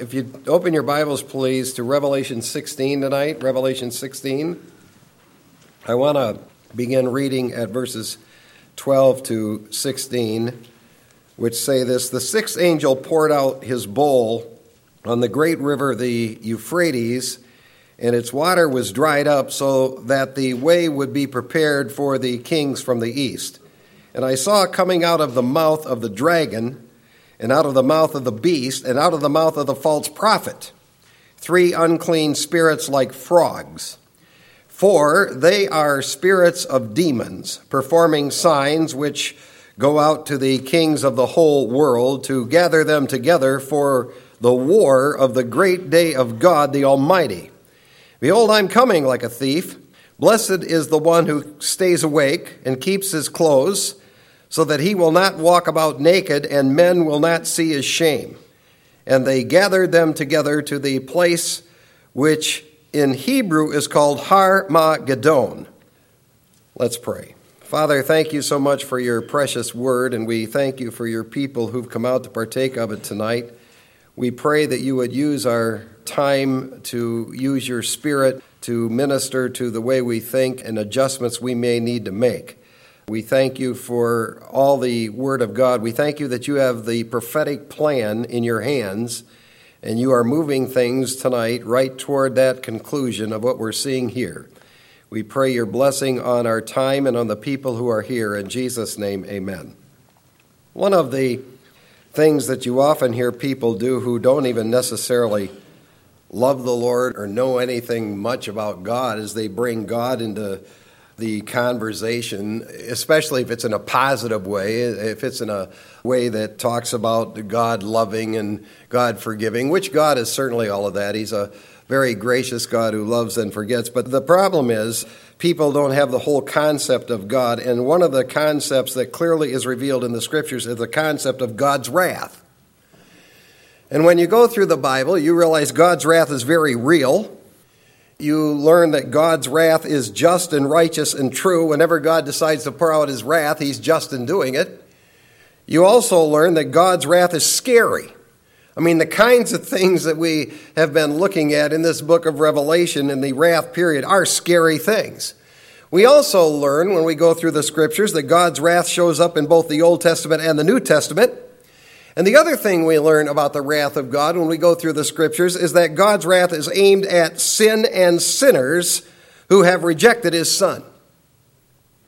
If you open your Bibles, please, to Revelation 16 tonight, Revelation 16. I want to begin reading at verses 12 to 16, which say this The sixth angel poured out his bowl on the great river, the Euphrates, and its water was dried up so that the way would be prepared for the kings from the east. And I saw coming out of the mouth of the dragon, and out of the mouth of the beast, and out of the mouth of the false prophet, three unclean spirits like frogs. For they are spirits of demons, performing signs which go out to the kings of the whole world to gather them together for the war of the great day of God the Almighty. Behold, I'm coming like a thief. Blessed is the one who stays awake and keeps his clothes so that he will not walk about naked, and men will not see his shame. And they gathered them together to the place which in Hebrew is called Har Ma Magedon. Let's pray. Father, thank you so much for your precious word, and we thank you for your people who've come out to partake of it tonight. We pray that you would use our time to use your spirit to minister to the way we think and adjustments we may need to make. We thank you for all the Word of God. We thank you that you have the prophetic plan in your hands and you are moving things tonight right toward that conclusion of what we're seeing here. We pray your blessing on our time and on the people who are here. In Jesus' name, amen. One of the things that you often hear people do who don't even necessarily love the Lord or know anything much about God is they bring God into the conversation, especially if it's in a positive way, if it's in a way that talks about God loving and God forgiving, which God is certainly all of that. He's a very gracious God who loves and forgets. But the problem is, people don't have the whole concept of God. And one of the concepts that clearly is revealed in the scriptures is the concept of God's wrath. And when you go through the Bible, you realize God's wrath is very real you learn that God's wrath is just and righteous and true. Whenever God decides to pour out his wrath, he's just in doing it. You also learn that God's wrath is scary. I mean, the kinds of things that we have been looking at in this book of Revelation in the wrath period are scary things. We also learn when we go through the scriptures that God's wrath shows up in both the Old Testament and the New Testament. And the other thing we learn about the wrath of God when we go through the scriptures is that God's wrath is aimed at sin and sinners who have rejected his son.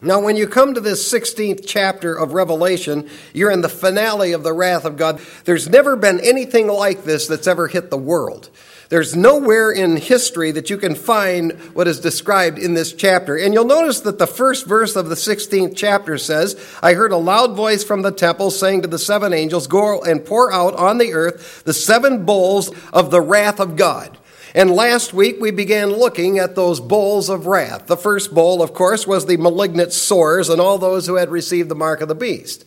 Now, when you come to this 16th chapter of Revelation, you're in the finale of the wrath of God. There's never been anything like this that's ever hit the world. There's nowhere in history that you can find what is described in this chapter. And you'll notice that the first verse of the 16th chapter says, I heard a loud voice from the temple saying to the seven angels, Go and pour out on the earth the seven bowls of the wrath of God. And last week we began looking at those bowls of wrath. The first bowl, of course, was the malignant sores and all those who had received the mark of the beast.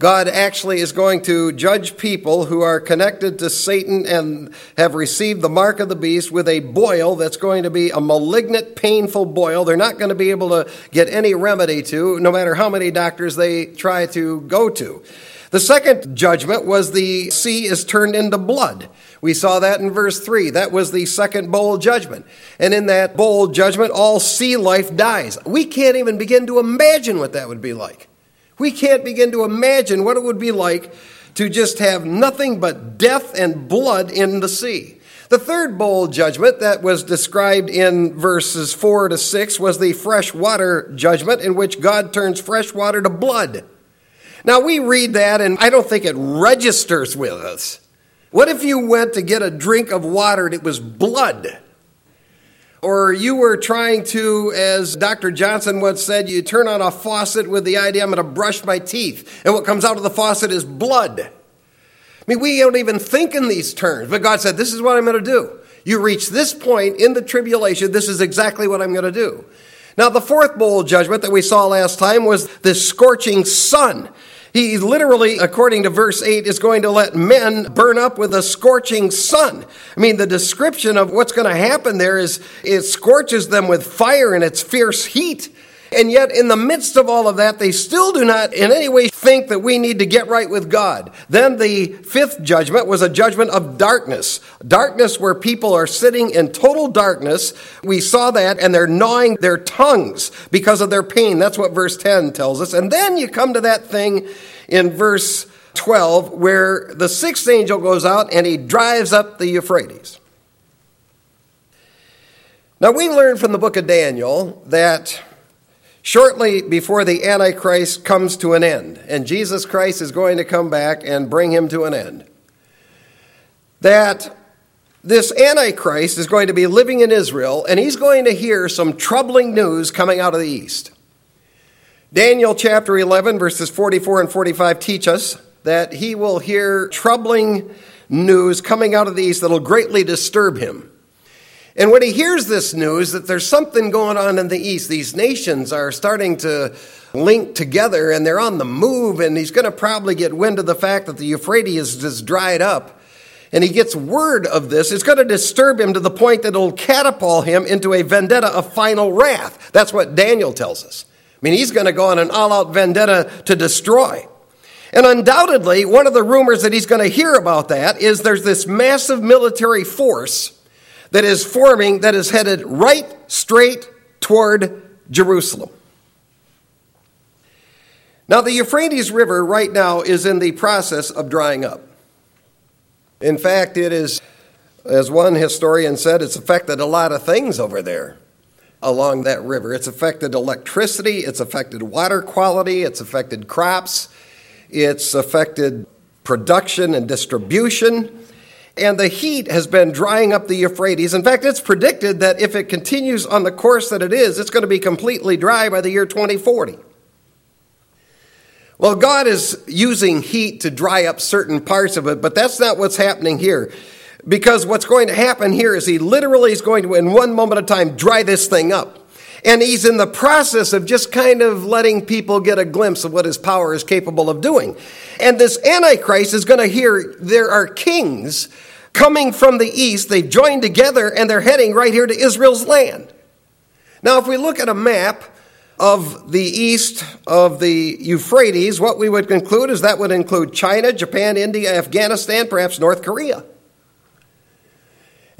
God actually is going to judge people who are connected to Satan and have received the mark of the beast with a boil that's going to be a malignant, painful boil. They're not going to be able to get any remedy to, no matter how many doctors they try to go to. The second judgment was the sea is turned into blood. We saw that in verse 3. That was the second bowl judgment. And in that bowl judgment, all sea life dies. We can't even begin to imagine what that would be like. We can't begin to imagine what it would be like to just have nothing but death and blood in the sea. The third bowl judgment that was described in verses 4 to 6 was the fresh water judgment, in which God turns fresh water to blood. Now, we read that, and I don't think it registers with us. What if you went to get a drink of water and it was blood? Or you were trying to, as Dr. Johnson once said, you turn on a faucet with the idea, I'm going to brush my teeth. And what comes out of the faucet is blood. I mean, we don't even think in these terms. But God said, This is what I'm going to do. You reach this point in the tribulation, this is exactly what I'm going to do. Now, the fourth bowl judgment that we saw last time was the scorching sun. He literally, according to verse 8, is going to let men burn up with a scorching sun. I mean, the description of what's going to happen there is it scorches them with fire and its fierce heat. And yet, in the midst of all of that, they still do not in any way think that we need to get right with God. Then the fifth judgment was a judgment of darkness. Darkness where people are sitting in total darkness. We saw that, and they're gnawing their tongues because of their pain. That's what verse 10 tells us. And then you come to that thing in verse 12 where the sixth angel goes out and he drives up the Euphrates. Now, we learn from the book of Daniel that shortly before the Antichrist comes to an end, and Jesus Christ is going to come back and bring him to an end, that this Antichrist is going to be living in Israel, and he's going to hear some troubling news coming out of the east. Daniel chapter 11, verses 44 and 45 teach us that he will hear troubling news coming out of the east that will greatly disturb him. And when he hears this news that there's something going on in the east, these nations are starting to link together and they're on the move, and he's going to probably get wind of the fact that the Euphrates has dried up. And he gets word of this, it's going to disturb him to the point that it'll catapult him into a vendetta of final wrath. That's what Daniel tells us. I mean, he's going to go on an all out vendetta to destroy. And undoubtedly, one of the rumors that he's going to hear about that is there's this massive military force that is forming that is headed right straight toward Jerusalem. Now, the Euphrates River right now is in the process of drying up. In fact, it is, as one historian said, it's affected a lot of things over there along that river. It's affected electricity, it's affected water quality, it's affected crops, it's affected production and distribution and the heat has been drying up the Euphrates. In fact, it's predicted that if it continues on the course that it is, it's going to be completely dry by the year 2040. Well, God is using heat to dry up certain parts of it, but that's not what's happening here. Because what's going to happen here is he literally is going to, in one moment of time, dry this thing up. And he's in the process of just kind of letting people get a glimpse of what his power is capable of doing. And this Antichrist is going to hear there are kings coming from the east. They join together and they're heading right here to Israel's land. Now, if we look at a map of the east of the Euphrates, what we would conclude is that would include China, Japan, India, Afghanistan, perhaps North Korea.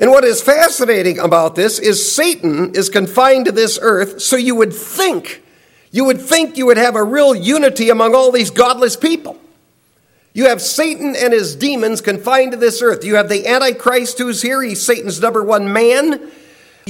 And what is fascinating about this is Satan is confined to this earth, so you would think, you would think you would have a real unity among all these godless people. You have Satan and his demons confined to this earth. You have the Antichrist who's here. He's Satan's number one man.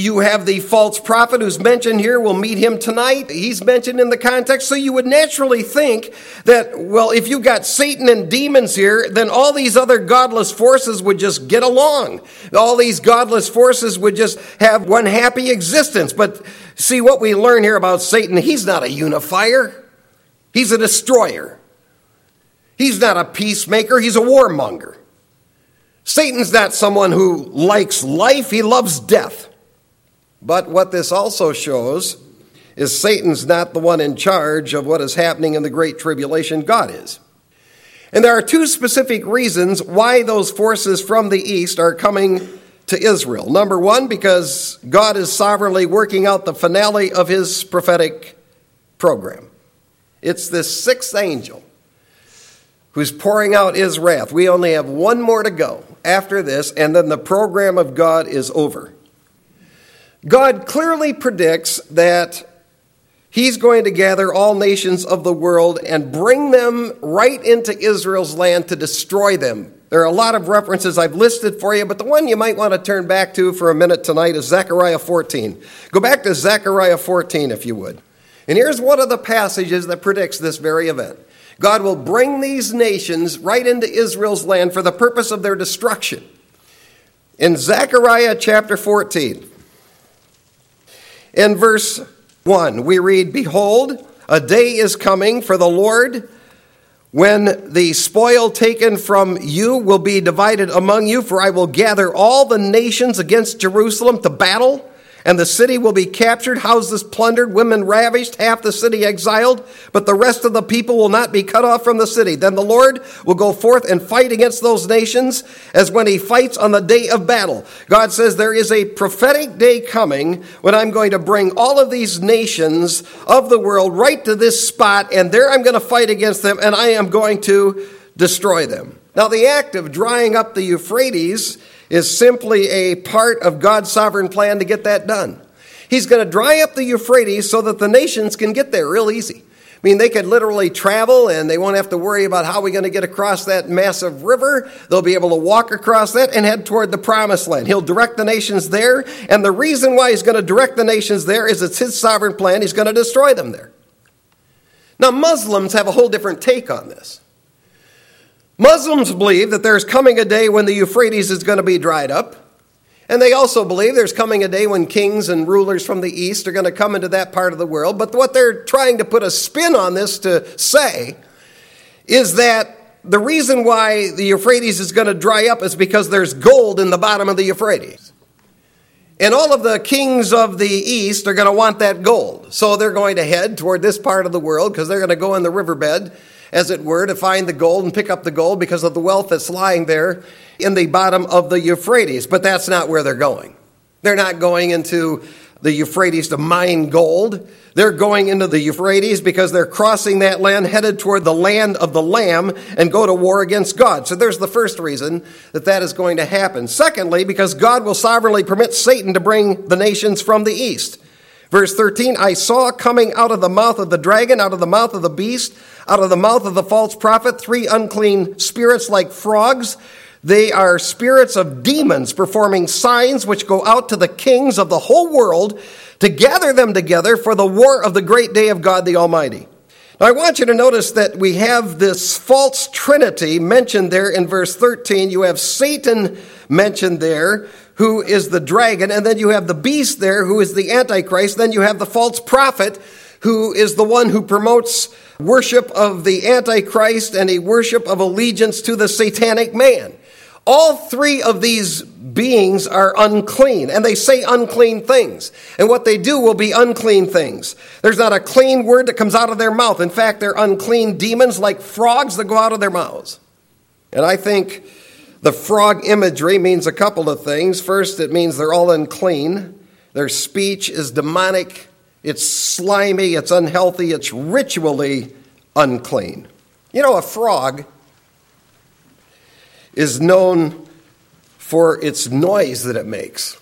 You have the false prophet who's mentioned here. We'll meet him tonight. He's mentioned in the context. So you would naturally think that, well, if you've got Satan and demons here, then all these other godless forces would just get along. All these godless forces would just have one happy existence. But see what we learn here about Satan, he's not a unifier, he's a destroyer. He's not a peacemaker, he's a warmonger. Satan's not someone who likes life, he loves death. But what this also shows is Satan's not the one in charge of what is happening in the Great Tribulation, God is. And there are two specific reasons why those forces from the east are coming to Israel. Number one, because God is sovereignly working out the finale of his prophetic program. It's this sixth angel who's pouring out his wrath. We only have one more to go after this, and then the program of God is over. God clearly predicts that He's going to gather all nations of the world and bring them right into Israel's land to destroy them. There are a lot of references I've listed for you, but the one you might want to turn back to for a minute tonight is Zechariah 14. Go back to Zechariah 14 if you would. And here's one of the passages that predicts this very event. God will bring these nations right into Israel's land for the purpose of their destruction. In Zechariah chapter 14, in verse 1, we read, Behold, a day is coming for the Lord when the spoil taken from you will be divided among you, for I will gather all the nations against Jerusalem to battle And the city will be captured, houses plundered, women ravished, half the city exiled, but the rest of the people will not be cut off from the city. Then the Lord will go forth and fight against those nations as when he fights on the day of battle. God says there is a prophetic day coming when I'm going to bring all of these nations of the world right to this spot, and there I'm going to fight against them, and I am going to destroy them. Now, the act of drying up the Euphrates is simply a part of God's sovereign plan to get that done. He's going to dry up the Euphrates so that the nations can get there real easy. I mean, they could literally travel and they won't have to worry about how we're going to get across that massive river. They'll be able to walk across that and head toward the promised land. He'll direct the nations there. And the reason why he's going to direct the nations there is it's his sovereign plan. He's going to destroy them there. Now, Muslims have a whole different take on this. Muslims believe that there's coming a day when the Euphrates is going to be dried up. And they also believe there's coming a day when kings and rulers from the east are going to come into that part of the world. But what they're trying to put a spin on this to say is that the reason why the Euphrates is going to dry up is because there's gold in the bottom of the Euphrates. And all of the kings of the east are going to want that gold. So they're going to head toward this part of the world because they're going to go in the riverbed as it were, to find the gold and pick up the gold because of the wealth that's lying there in the bottom of the Euphrates. But that's not where they're going. They're not going into the Euphrates to mine gold. They're going into the Euphrates because they're crossing that land, headed toward the land of the Lamb, and go to war against God. So there's the first reason that that is going to happen. Secondly, because God will sovereignly permit Satan to bring the nations from the east. Verse 13 I saw coming out of the mouth of the dragon, out of the mouth of the beast, out of the mouth of the false prophet, three unclean spirits like frogs. They are spirits of demons performing signs which go out to the kings of the whole world to gather them together for the war of the great day of God the Almighty. Now, I want you to notice that we have this false trinity mentioned there in verse 13. You have Satan mentioned there, who is the dragon, and then you have the beast there, who is the Antichrist. Then you have the false prophet, who is the one who promotes worship of the Antichrist and a worship of allegiance to the satanic man. All three of these beings are unclean, and they say unclean things. And what they do will be unclean things. There's not a clean word that comes out of their mouth. In fact, they're unclean demons like frogs that go out of their mouths. And I think the frog imagery means a couple of things. First, it means they're all unclean, their speech is demonic, it's slimy, it's unhealthy, it's ritually unclean. You know, a frog is known for its noise that it makes.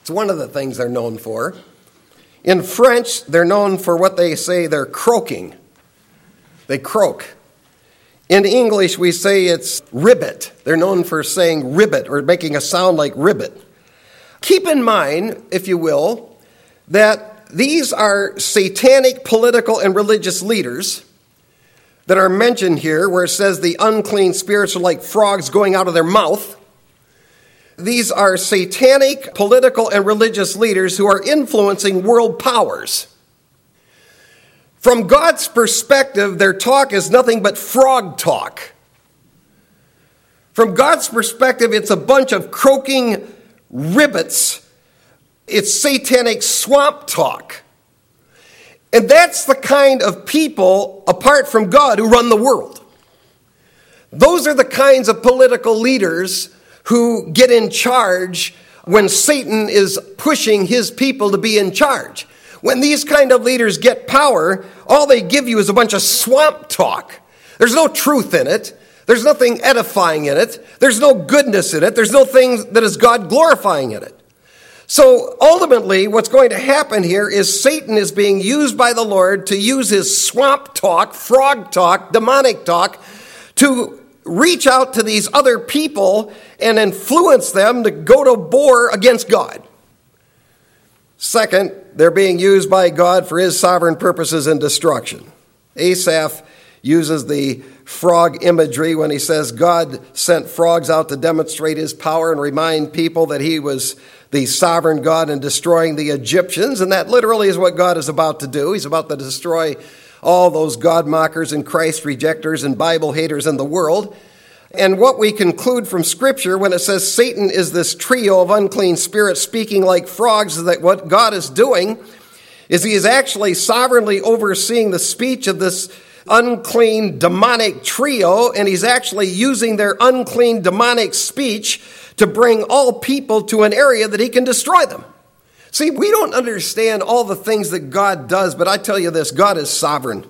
It's one of the things they're known for. In French, they're known for what they say they're croaking. They croak. In English, we say it's ribbit. They're known for saying ribbit or making a sound like ribbit. Keep in mind, if you will, that these are satanic political and religious leaders that are mentioned here, where it says the unclean spirits are like frogs going out of their mouth. These are satanic political and religious leaders who are influencing world powers. From God's perspective, their talk is nothing but frog talk. From God's perspective, it's a bunch of croaking ribbits. It's satanic swamp talk. And that's the kind of people, apart from God, who run the world. Those are the kinds of political leaders who get in charge when Satan is pushing his people to be in charge. When these kind of leaders get power, all they give you is a bunch of swamp talk. There's no truth in it. There's nothing edifying in it. There's no goodness in it. There's no thing that is God glorifying in it. So ultimately, what's going to happen here is Satan is being used by the Lord to use his swamp talk, frog talk, demonic talk to reach out to these other people and influence them to go to war against God. Second, they're being used by God for his sovereign purposes and destruction. Asaph uses the frog imagery when he says God sent frogs out to demonstrate his power and remind people that he was the sovereign God in destroying the Egyptians. And that literally is what God is about to do. He's about to destroy all those God mockers and Christ rejectors and Bible haters in the world. And what we conclude from Scripture when it says Satan is this trio of unclean spirits speaking like frogs, that what God is doing is he is actually sovereignly overseeing the speech of this unclean demonic trio, and he's actually using their unclean demonic speech to bring all people to an area that he can destroy them. See, we don't understand all the things that God does, but I tell you this God is sovereign.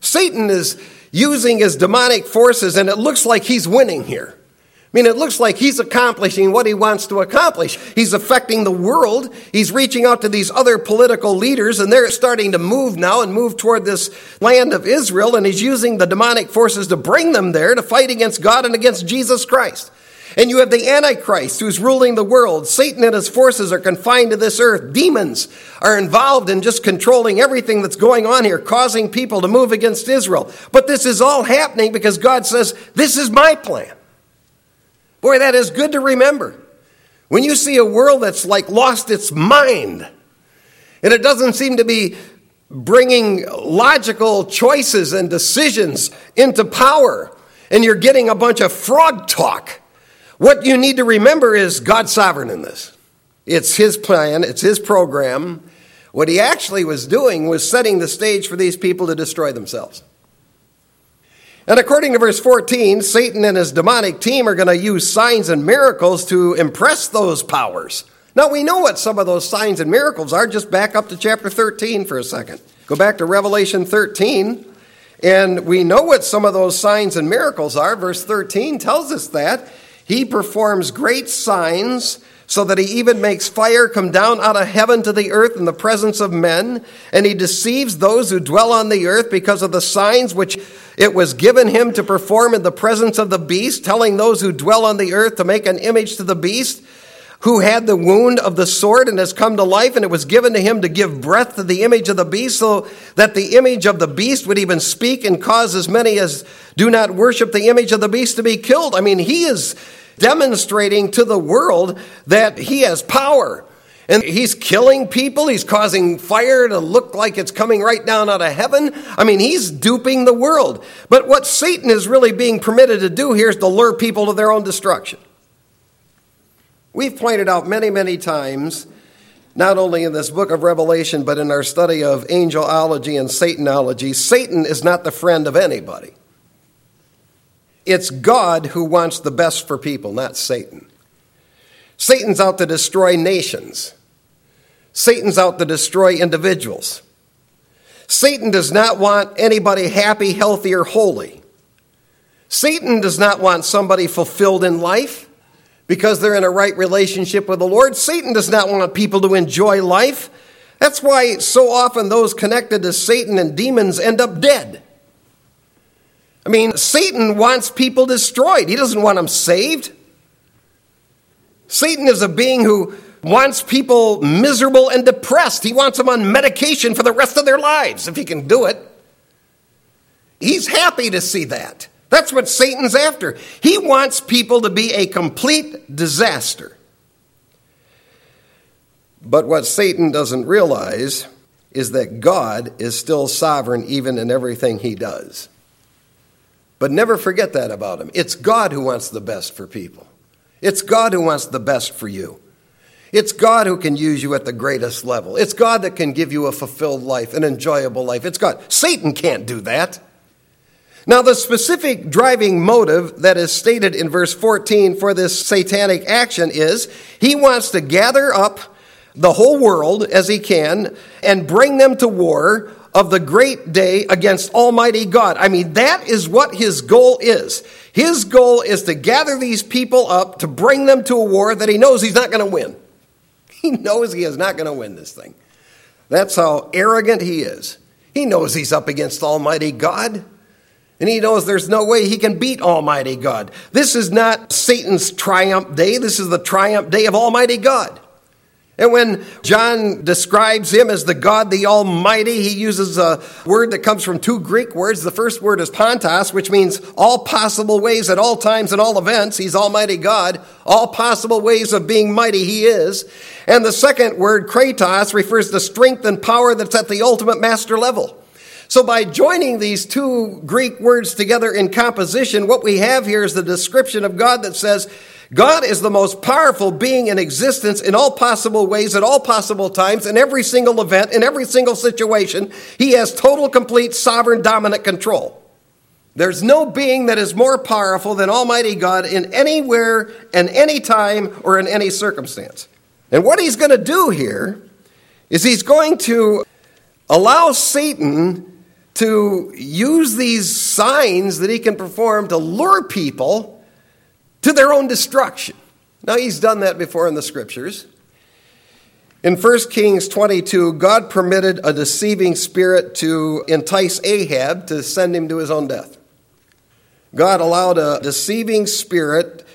Satan is using his demonic forces, and it looks like he's winning here. I mean, it looks like he's accomplishing what he wants to accomplish. He's affecting the world. He's reaching out to these other political leaders, and they're starting to move now and move toward this land of Israel, and he's using the demonic forces to bring them there to fight against God and against Jesus Christ. And you have the Antichrist who's ruling the world. Satan and his forces are confined to this earth. Demons are involved in just controlling everything that's going on here, causing people to move against Israel. But this is all happening because God says, This is my plan. Boy, that is good to remember. When you see a world that's like lost its mind, and it doesn't seem to be bringing logical choices and decisions into power, and you're getting a bunch of frog talk what you need to remember is God's sovereign in this. It's His plan, it's His program. What He actually was doing was setting the stage for these people to destroy themselves. And according to verse 14, Satan and his demonic team are going to use signs and miracles to impress those powers. Now, we know what some of those signs and miracles are. Just back up to chapter 13 for a second. Go back to Revelation 13, and we know what some of those signs and miracles are. Verse 13 tells us that. He performs great signs so that he even makes fire come down out of heaven to the earth in the presence of men, and he deceives those who dwell on the earth because of the signs which it was given him to perform in the presence of the beast, telling those who dwell on the earth to make an image to the beast who had the wound of the sword and has come to life, and it was given to him to give breath to the image of the beast, so that the image of the beast would even speak and cause as many as do not worship the image of the beast to be killed. I mean, he is demonstrating to the world that he has power. And he's killing people. He's causing fire to look like it's coming right down out of heaven. I mean, he's duping the world. But what Satan is really being permitted to do here is to lure people to their own destruction. We've pointed out many, many times, not only in this book of Revelation, but in our study of angelology and Satanology, Satan is not the friend of anybody. It's God who wants the best for people, not Satan. Satan's out to destroy nations. Satan's out to destroy individuals. Satan does not want anybody happy, healthy, or holy. Satan does not want somebody fulfilled in life because they're in a right relationship with the Lord. Satan does not want people to enjoy life. That's why so often those connected to Satan and demons end up dead. I mean, Satan wants people destroyed, he doesn't want them saved. Satan is a being who wants people miserable and depressed. He wants them on medication for the rest of their lives, if he can do it. He's happy to see that. That's what Satan's after. He wants people to be a complete disaster. But what Satan doesn't realize is that God is still sovereign even in everything he does. But never forget that about him. It's God who wants the best for people, it's God who wants the best for you. It's God who can use you at the greatest level. It's God that can give you a fulfilled life, an enjoyable life. It's God. Satan can't do that. Now, the specific driving motive that is stated in verse 14 for this satanic action is he wants to gather up the whole world as he can and bring them to war of the great day against Almighty God. I mean, that is what his goal is. His goal is to gather these people up to bring them to a war that he knows he's not going to win. He knows he is not going to win this thing. That's how arrogant he is. He knows he's up against Almighty God. And he knows there's no way he can beat Almighty God. This is not Satan's triumph day. This is the triumph day of Almighty God. And when John describes him as the God, the Almighty, he uses a word that comes from two Greek words. The first word is pantos, which means all possible ways at all times and all events. He's Almighty God. All possible ways of being mighty, he is. And the second word, kratos, refers to strength and power that's at the ultimate master level. So, by joining these two Greek words together in composition, what we have here is the description of God that says, God is the most powerful being in existence in all possible ways, at all possible times, in every single event, in every single situation. He has total, complete, sovereign, dominant control. There's no being that is more powerful than Almighty God in anywhere and any time or in any circumstance. And what he's going to do here is he's going to allow Satan to use these signs that he can perform to lure people to their own destruction. Now, he's done that before in the scriptures. In 1 Kings 22, God permitted a deceiving spirit to entice Ahab to send him to his own death. God allowed a deceiving spirit,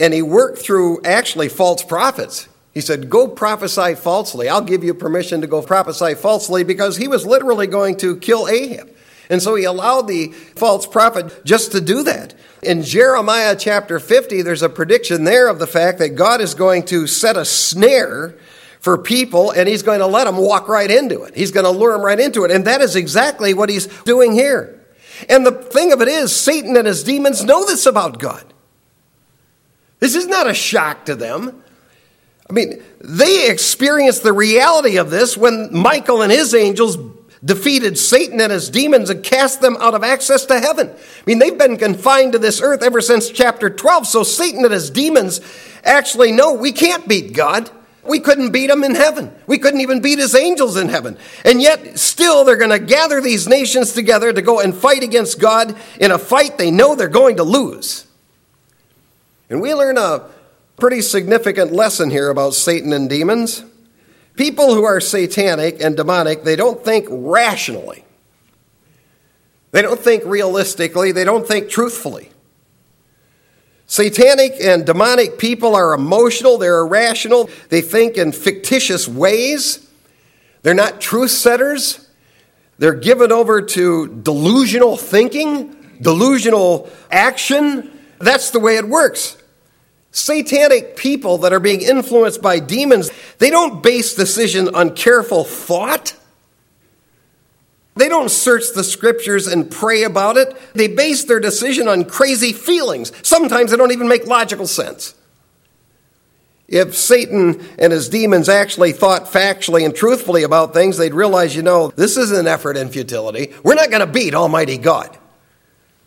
and he worked through actually false prophets. He said, Go prophesy falsely. I'll give you permission to go prophesy falsely because he was literally going to kill Ahab. And so he allowed the false prophet just to do that. In Jeremiah chapter 50, there's a prediction there of the fact that God is going to set a snare for people and he's going to let them walk right into it. He's going to lure them right into it. And that is exactly what he's doing here. And the thing of it is, Satan and his demons know this about God. This is not a shock to them. I mean, they experienced the reality of this when Michael and his angels defeated Satan and his demons and cast them out of access to heaven. I mean, they've been confined to this earth ever since chapter 12, so Satan and his demons actually know we can't beat God. We couldn't beat him in heaven. We couldn't even beat his angels in heaven. And yet, still, they're going to gather these nations together to go and fight against God in a fight they know they're going to lose. And we learn a pretty significant lesson here about Satan and demons. People who are satanic and demonic, they don't think rationally. They don't think realistically. They don't think truthfully. Satanic and demonic people are emotional, they're irrational, they think in fictitious ways. They're not truth setters. They're given over to delusional thinking, delusional action. That's the way it works. Satanic people that are being influenced by demons, they don't base decision on careful thought. They don't search the scriptures and pray about it. They base their decision on crazy feelings. Sometimes they don't even make logical sense. If Satan and his demons actually thought factually and truthfully about things, they'd realize, you know, this is an effort in futility. We're not going to beat Almighty God.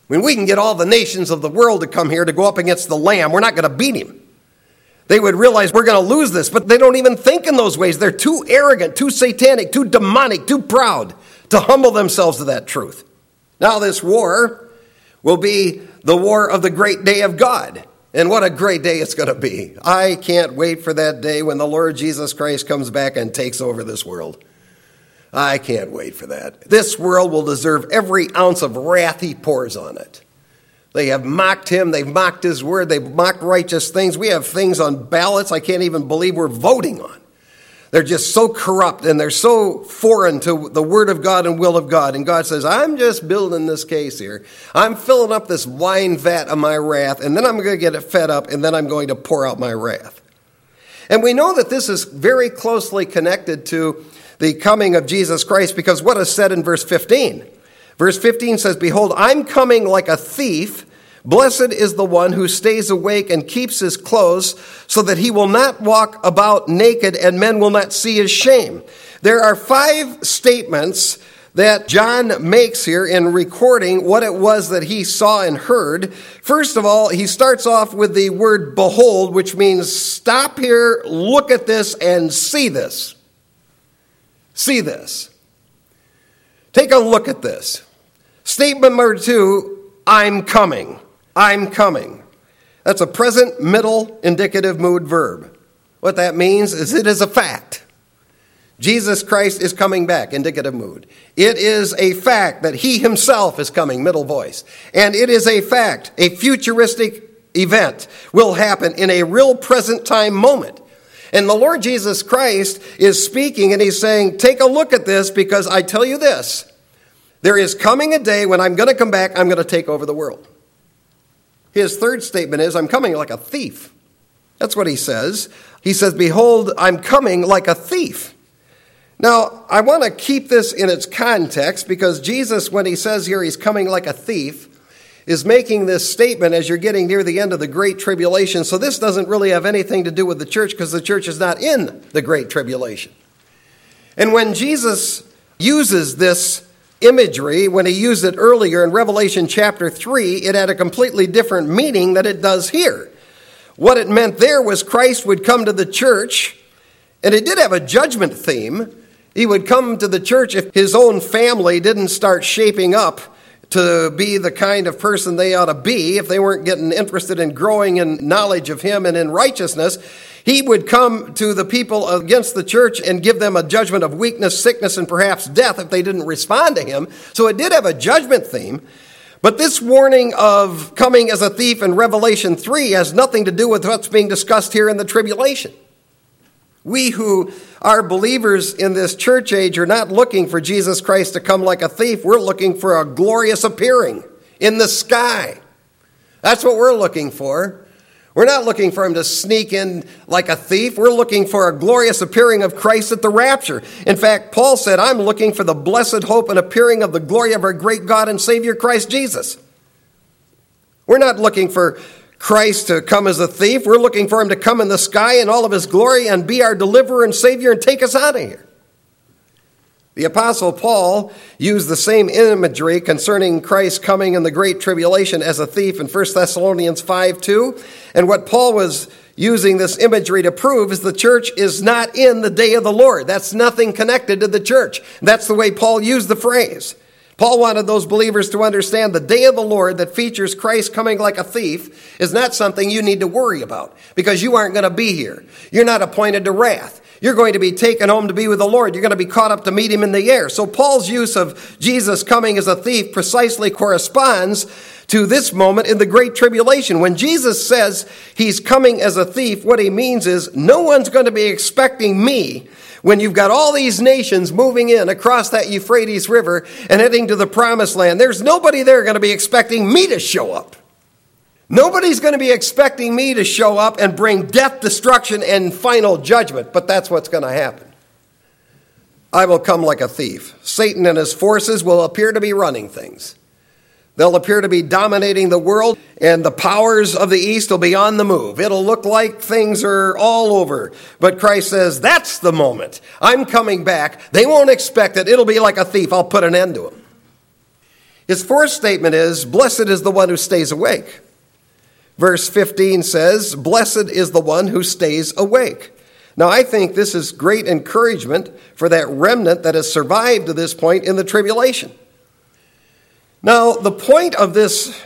Mean, we can get all the nations of the world to come here to go up against the Lamb. We're not going to beat him. They would realize we're going to lose this, but they don't even think in those ways. They're too arrogant, too satanic, too demonic, too proud to humble themselves to that truth. Now, this war will be the war of the great day of God. And what a great day it's going to be. I can't wait for that day when the Lord Jesus Christ comes back and takes over this world. I can't wait for that. This world will deserve every ounce of wrath he pours on it. They have mocked him. They've mocked his word. They've mocked righteous things. We have things on ballots I can't even believe we're voting on. They're just so corrupt and they're so foreign to the Word of God and will of God. And God says, I'm just building this case here. I'm filling up this wine vat of my wrath, and then I'm going to get it fed up, and then I'm going to pour out my wrath. And we know that this is very closely connected to the coming of Jesus Christ because what is said in verse 15? Verse 15 says, Behold, I'm coming like a thief. Blessed is the one who stays awake and keeps his clothes, so that he will not walk about naked and men will not see his shame. There are five statements that John makes here in recording what it was that he saw and heard. First of all, he starts off with the word behold, which means stop here, look at this, and see this. See this. Take a look at this. Statement number two I'm coming. I'm coming. That's a present middle indicative mood verb. What that means is it is a fact. Jesus Christ is coming back, indicative mood. It is a fact that he himself is coming, middle voice. And it is a fact, a futuristic event will happen in a real present time moment. And the Lord Jesus Christ is speaking and he's saying, Take a look at this because I tell you this there is coming a day when I'm going to come back, I'm going to take over the world. His third statement is, I'm coming like a thief. That's what he says. He says, Behold, I'm coming like a thief. Now, I want to keep this in its context because Jesus, when he says here he's coming like a thief, is making this statement as you're getting near the end of the Great Tribulation. So this doesn't really have anything to do with the church because the church is not in the Great Tribulation. And when Jesus uses this imagery, when he used it earlier in Revelation chapter 3, it had a completely different meaning than it does here. What it meant there was Christ would come to the church, and it did have a judgment theme he would come to the church if his own family didn't start shaping up to be the kind of person they ought to be, if they weren't getting interested in growing in knowledge of him and in righteousness. He would come to the people against the church and give them a judgment of weakness, sickness, and perhaps death if they didn't respond to him. So it did have a judgment theme. But this warning of coming as a thief in Revelation 3 has nothing to do with what's being discussed here in the tribulation. We who are believers in this church age are not looking for Jesus Christ to come like a thief. We're looking for a glorious appearing in the sky. That's what we're looking for. We're not looking for him to sneak in like a thief. We're looking for a glorious appearing of Christ at the rapture. In fact, Paul said, I'm looking for the blessed hope and appearing of the glory of our great God and Savior Christ Jesus. We're not looking for Christ to come as a thief. We're looking for him to come in the sky in all of his glory and be our deliverer and savior and take us out of here. The Apostle Paul used the same imagery concerning Christ coming in the Great Tribulation as a thief in 1 Thessalonians 5 2. And what Paul was using this imagery to prove is the church is not in the day of the Lord. That's nothing connected to the church. That's the way Paul used the phrase. Paul wanted those believers to understand the day of the Lord that features Christ coming like a thief is not something you need to worry about because you aren't going to be here. You're not appointed to wrath. You're going to be taken home to be with the Lord. You're going to be caught up to meet him in the air. So Paul's use of Jesus coming as a thief precisely corresponds to this moment in the Great Tribulation. When Jesus says he's coming as a thief, what he means is no one's going to be expecting me when you've got all these nations moving in across that Euphrates River and heading to the promised land, there's nobody there going to be expecting me to show up. Nobody's going to be expecting me to show up and bring death, destruction, and final judgment, but that's what's going to happen. I will come like a thief. Satan and his forces will appear to be running things. They'll appear to be dominating the world, and the powers of the East will be on the move. It'll look like things are all over. But Christ says, That's the moment. I'm coming back. They won't expect it. It'll be like a thief. I'll put an end to him. His fourth statement is, Blessed is the one who stays awake. Verse 15 says, Blessed is the one who stays awake. Now, I think this is great encouragement for that remnant that has survived to this point in the tribulation. Now, the point of this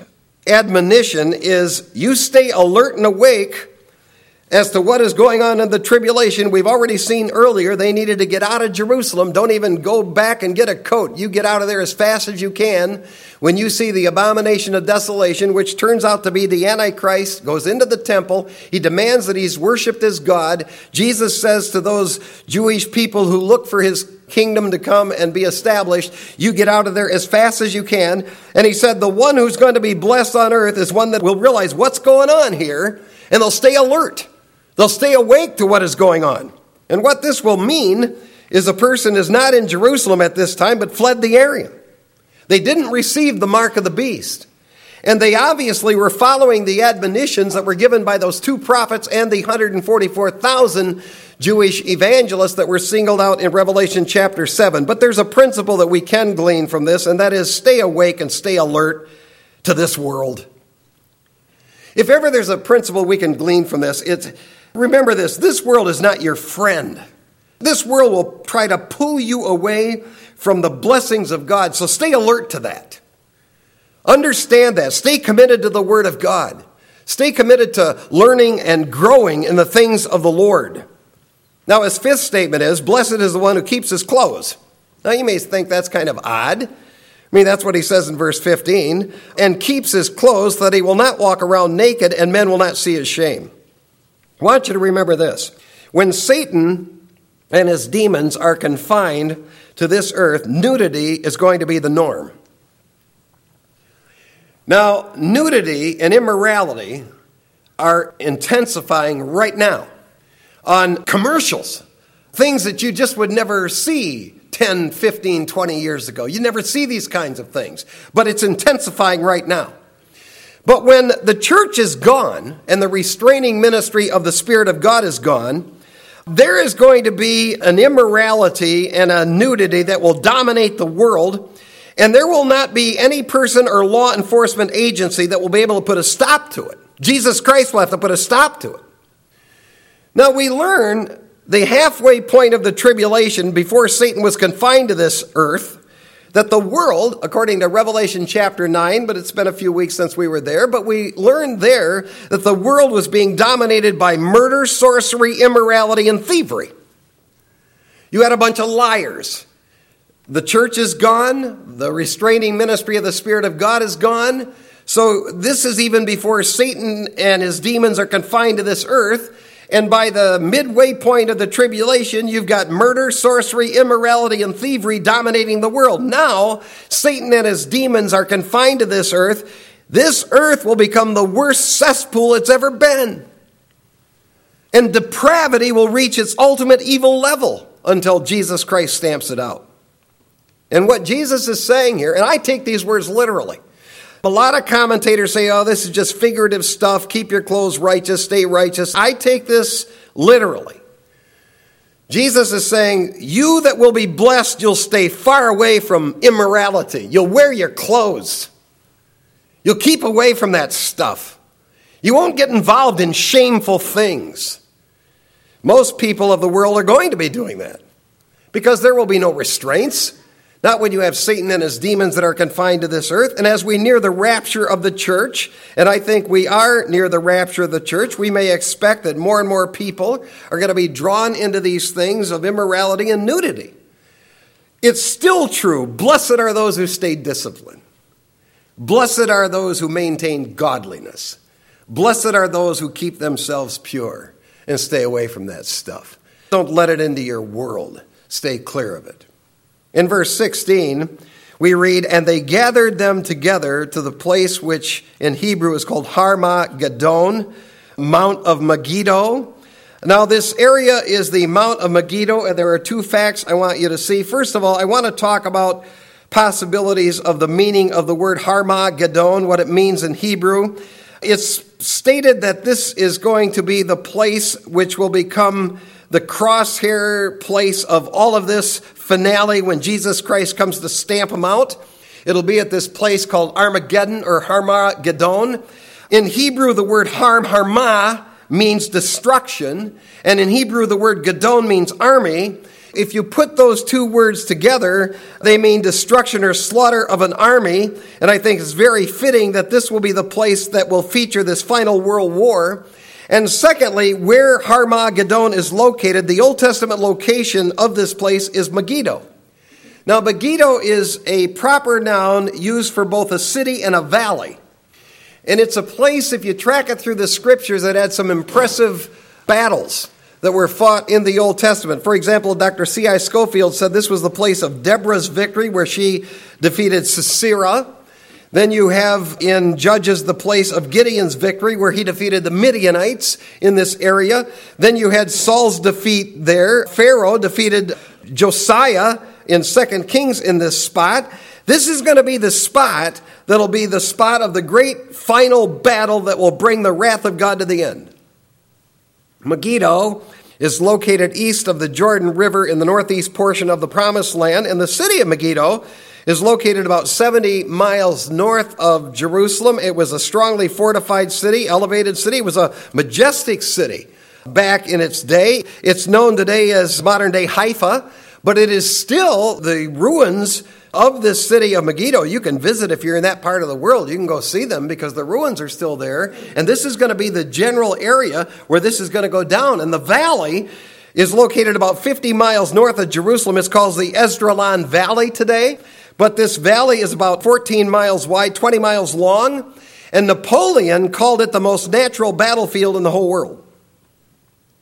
admonition is you stay alert and awake as to what is going on in the tribulation. We've already seen earlier they needed to get out of Jerusalem. Don't even go back and get a coat. You get out of there as fast as you can. When you see the abomination of desolation, which turns out to be the Antichrist, goes into the temple. He demands that he's worshiped as God. Jesus says to those Jewish people who look for his kingdom to come and be established, you get out of there as fast as you can. And he said, The one who's going to be blessed on earth is one that will realize what's going on here, and they'll stay alert. They'll stay awake to what is going on. And what this will mean is a person is not in Jerusalem at this time, but fled the area. They didn't receive the mark of the beast. And they obviously were following the admonitions that were given by those two prophets and the 144,000 Jewish evangelists that were singled out in Revelation chapter 7. But there's a principle that we can glean from this, and that is stay awake and stay alert to this world. If ever there's a principle we can glean from this, it's remember this this world is not your friend. This world will try to pull you away from the blessings of God, so stay alert to that. Understand that. Stay committed to the Word of God. Stay committed to learning and growing in the things of the Lord. Now, his fifth statement is Blessed is the one who keeps his clothes. Now, you may think that's kind of odd. I mean, that's what he says in verse 15 and keeps his clothes that he will not walk around naked and men will not see his shame. I want you to remember this. When Satan and his demons are confined to this earth, nudity is going to be the norm. Now, nudity and immorality are intensifying right now on commercials. Things that you just would never see 10, 15, 20 years ago. You never see these kinds of things, but it's intensifying right now. But when the church is gone and the restraining ministry of the Spirit of God is gone, there is going to be an immorality and a nudity that will dominate the world, and there will not be any person or law enforcement agency that will be able to put a stop to it. Jesus Christ will have to put a stop to it. Now, we learn the halfway point of the tribulation before Satan was confined to this earth that the world, according to Revelation chapter 9, but it's been a few weeks since we were there, but we learned there that the world was being dominated by murder, sorcery, immorality, and thievery. You had a bunch of liars. The church is gone, the restraining ministry of the Spirit of God is gone. So, this is even before Satan and his demons are confined to this earth. And by the midway point of the tribulation, you've got murder, sorcery, immorality, and thievery dominating the world. Now, Satan and his demons are confined to this earth. This earth will become the worst cesspool it's ever been. And depravity will reach its ultimate evil level until Jesus Christ stamps it out. And what Jesus is saying here, and I take these words literally, a lot of commentators say, oh, this is just figurative stuff. Keep your clothes righteous, stay righteous. I take this literally. Jesus is saying, You that will be blessed, you'll stay far away from immorality. You'll wear your clothes. You'll keep away from that stuff. You won't get involved in shameful things. Most people of the world are going to be doing that because there will be no restraints. Not when you have Satan and his demons that are confined to this earth. And as we near the rapture of the church, and I think we are near the rapture of the church, we may expect that more and more people are going to be drawn into these things of immorality and nudity. It's still true. Blessed are those who stay disciplined. Blessed are those who maintain godliness. Blessed are those who keep themselves pure and stay away from that stuff. Don't let it into your world. Stay clear of it. In verse 16, we read, And they gathered them together to the place which in Hebrew is called Harmageddon, Mount of Megiddo. Now, this area is the Mount of Megiddo, and there are two facts I want you to see. First of all, I want to talk about possibilities of the meaning of the word Harma Harmageddon, what it means in Hebrew. It's stated that this is going to be the place which will become the crosshair place of all of this finale when Jesus Christ comes to stamp them out. It'll be at this place called Armageddon or Harmageddon. In Hebrew, the word harm, harma, means destruction. And in Hebrew, the word Gedon means army. If you put those two words together, they mean destruction or slaughter of an army. And I think it's very fitting that this will be the place that will feature this final world war. And secondly, where Harmageddon is located, the Old Testament location of this place is Megiddo. Now, Megiddo is a proper noun used for both a city and a valley. And it's a place, if you track it through the scriptures, that had some impressive battles that were fought in the Old Testament. For example, Dr. C.I. Scofield said this was the place of Deborah's victory, where she defeated Sisera. Then you have in Judges the place of Gideon's victory, where he defeated the Midianites in this area. Then you had Saul's defeat there. Pharaoh defeated Josiah in Second Kings in this spot. This is going to be the spot that'll be the spot of the great final battle that will bring the wrath of God to the end. Megiddo is located east of the Jordan River in the northeast portion of the Promised Land, and the city of Megiddo is located about 70 miles north of Jerusalem. It was a strongly fortified city, elevated city. It was a majestic city back in its day. It's known today as modern day Haifa, but it is still the ruins of this city of Megiddo. You can visit if you're in that part of the world. You can go see them because the ruins are still there. And this is going to be the general area where this is going to go down. And the valley is located about 50 miles north of Jerusalem. It's called the Esdraelon Valley today. But this valley is about 14 miles wide, 20 miles long, and Napoleon called it the most natural battlefield in the whole world.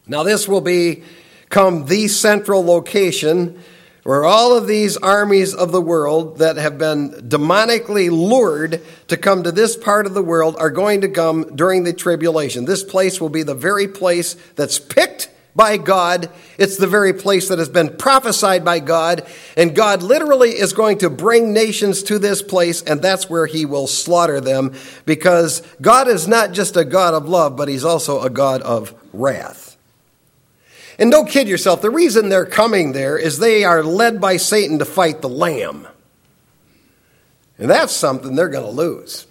Now, this will become the central location where all of these armies of the world that have been demonically lured to come to this part of the world are going to come during the tribulation. This place will be the very place that's picked by God. It's the very place that has been prophesied by God. And God literally is going to bring nations to this place, and that's where he will slaughter them because God is not just a God of love, but he's also a God of wrath. And don't kid yourself, the reason they're coming there is they are led by Satan to fight the Lamb. And that's something they're going to lose.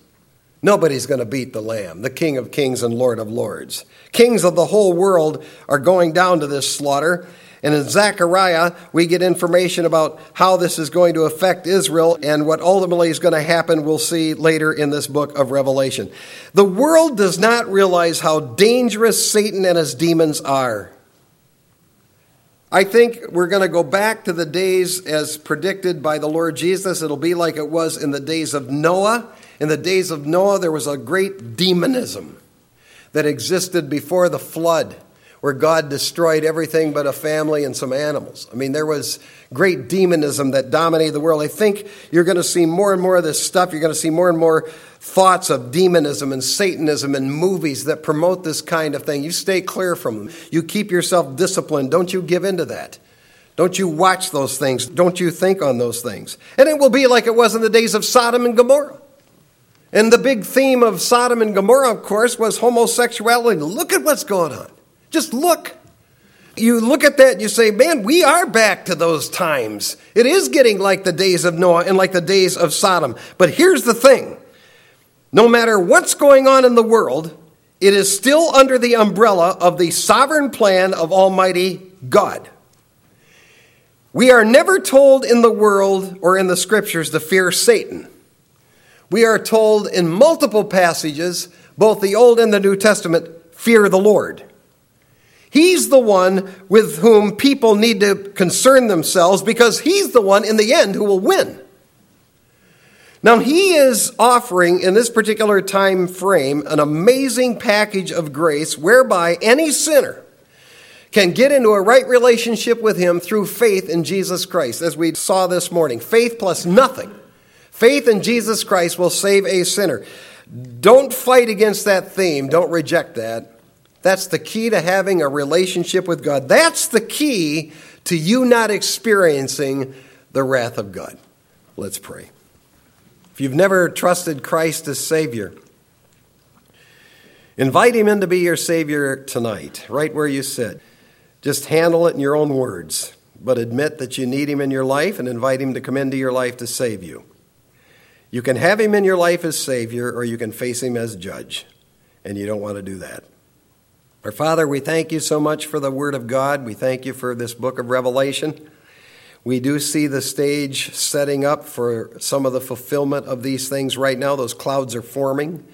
Nobody's going to beat the Lamb, the King of Kings and Lord of Lords. Kings of the whole world are going down to this slaughter. And in Zechariah, we get information about how this is going to affect Israel and what ultimately is going to happen, we'll see later in this book of Revelation. The world does not realize how dangerous Satan and his demons are. I think we're going to go back to the days as predicted by the Lord Jesus. It'll be like it was in the days of Noah. In the days of Noah, there was a great demonism that existed before the flood, where God destroyed everything but a family and some animals. I mean, there was great demonism that dominated the world. I think you're going to see more and more of this stuff. You're going to see more and more thoughts of demonism and Satanism in movies that promote this kind of thing. You stay clear from them. You keep yourself disciplined. Don't you give in to that. Don't you watch those things. Don't you think on those things. And it will be like it was in the days of Sodom and Gomorrah. And the big theme of Sodom and Gomorrah, of course, was homosexuality. Look at what's going on. Just look. You look at that and you say, man, we are back to those times. It is getting like the days of Noah and like the days of Sodom. But here's the thing no matter what's going on in the world, it is still under the umbrella of the sovereign plan of Almighty God. We are never told in the world or in the scriptures to fear Satan we are told in multiple passages, both the Old and the New Testament, fear the Lord. He's the one with whom people need to concern themselves because he's the one in the end who will win. Now, he is offering in this particular time frame an amazing package of grace whereby any sinner can get into a right relationship with him through faith in Jesus Christ, as we saw this morning. Faith plus nothing Faith in Jesus Christ will save a sinner. Don't fight against that theme. Don't reject that. That's the key to having a relationship with God. That's the key to you not experiencing the wrath of God. Let's pray. If you've never trusted Christ as Savior, invite Him in to be your Savior tonight, right where you sit. Just handle it in your own words, but admit that you need Him in your life and invite Him to come into your life to save you. You can have him in your life as Savior, or you can face him as judge, and you don't want to do that. Our Father, we thank you so much for the Word of God. We thank you for this book of Revelation. We do see the stage setting up for some of the fulfillment of these things right now. Those clouds are forming.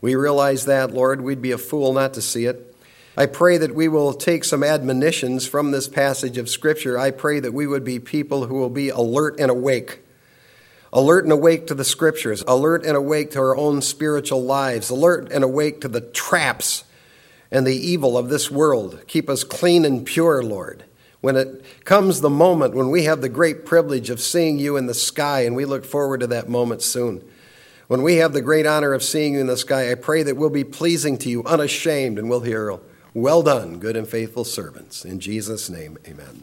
We realize that, Lord. We'd be a fool not to see it. I pray that we will take some admonitions from this passage of Scripture. I pray that we would be people who will be alert and awake alert and awake to the scriptures, alert and awake to our own spiritual lives, alert and awake to the traps and the evil of this world. Keep us clean and pure, Lord. When it comes the moment when we have the great privilege of seeing you in the sky, and we look forward to that moment soon. When we have the great honor of seeing you in the sky, I pray that we'll be pleasing to you, unashamed, and we'll hear, Well done, good and faithful servants. In Jesus' name, amen.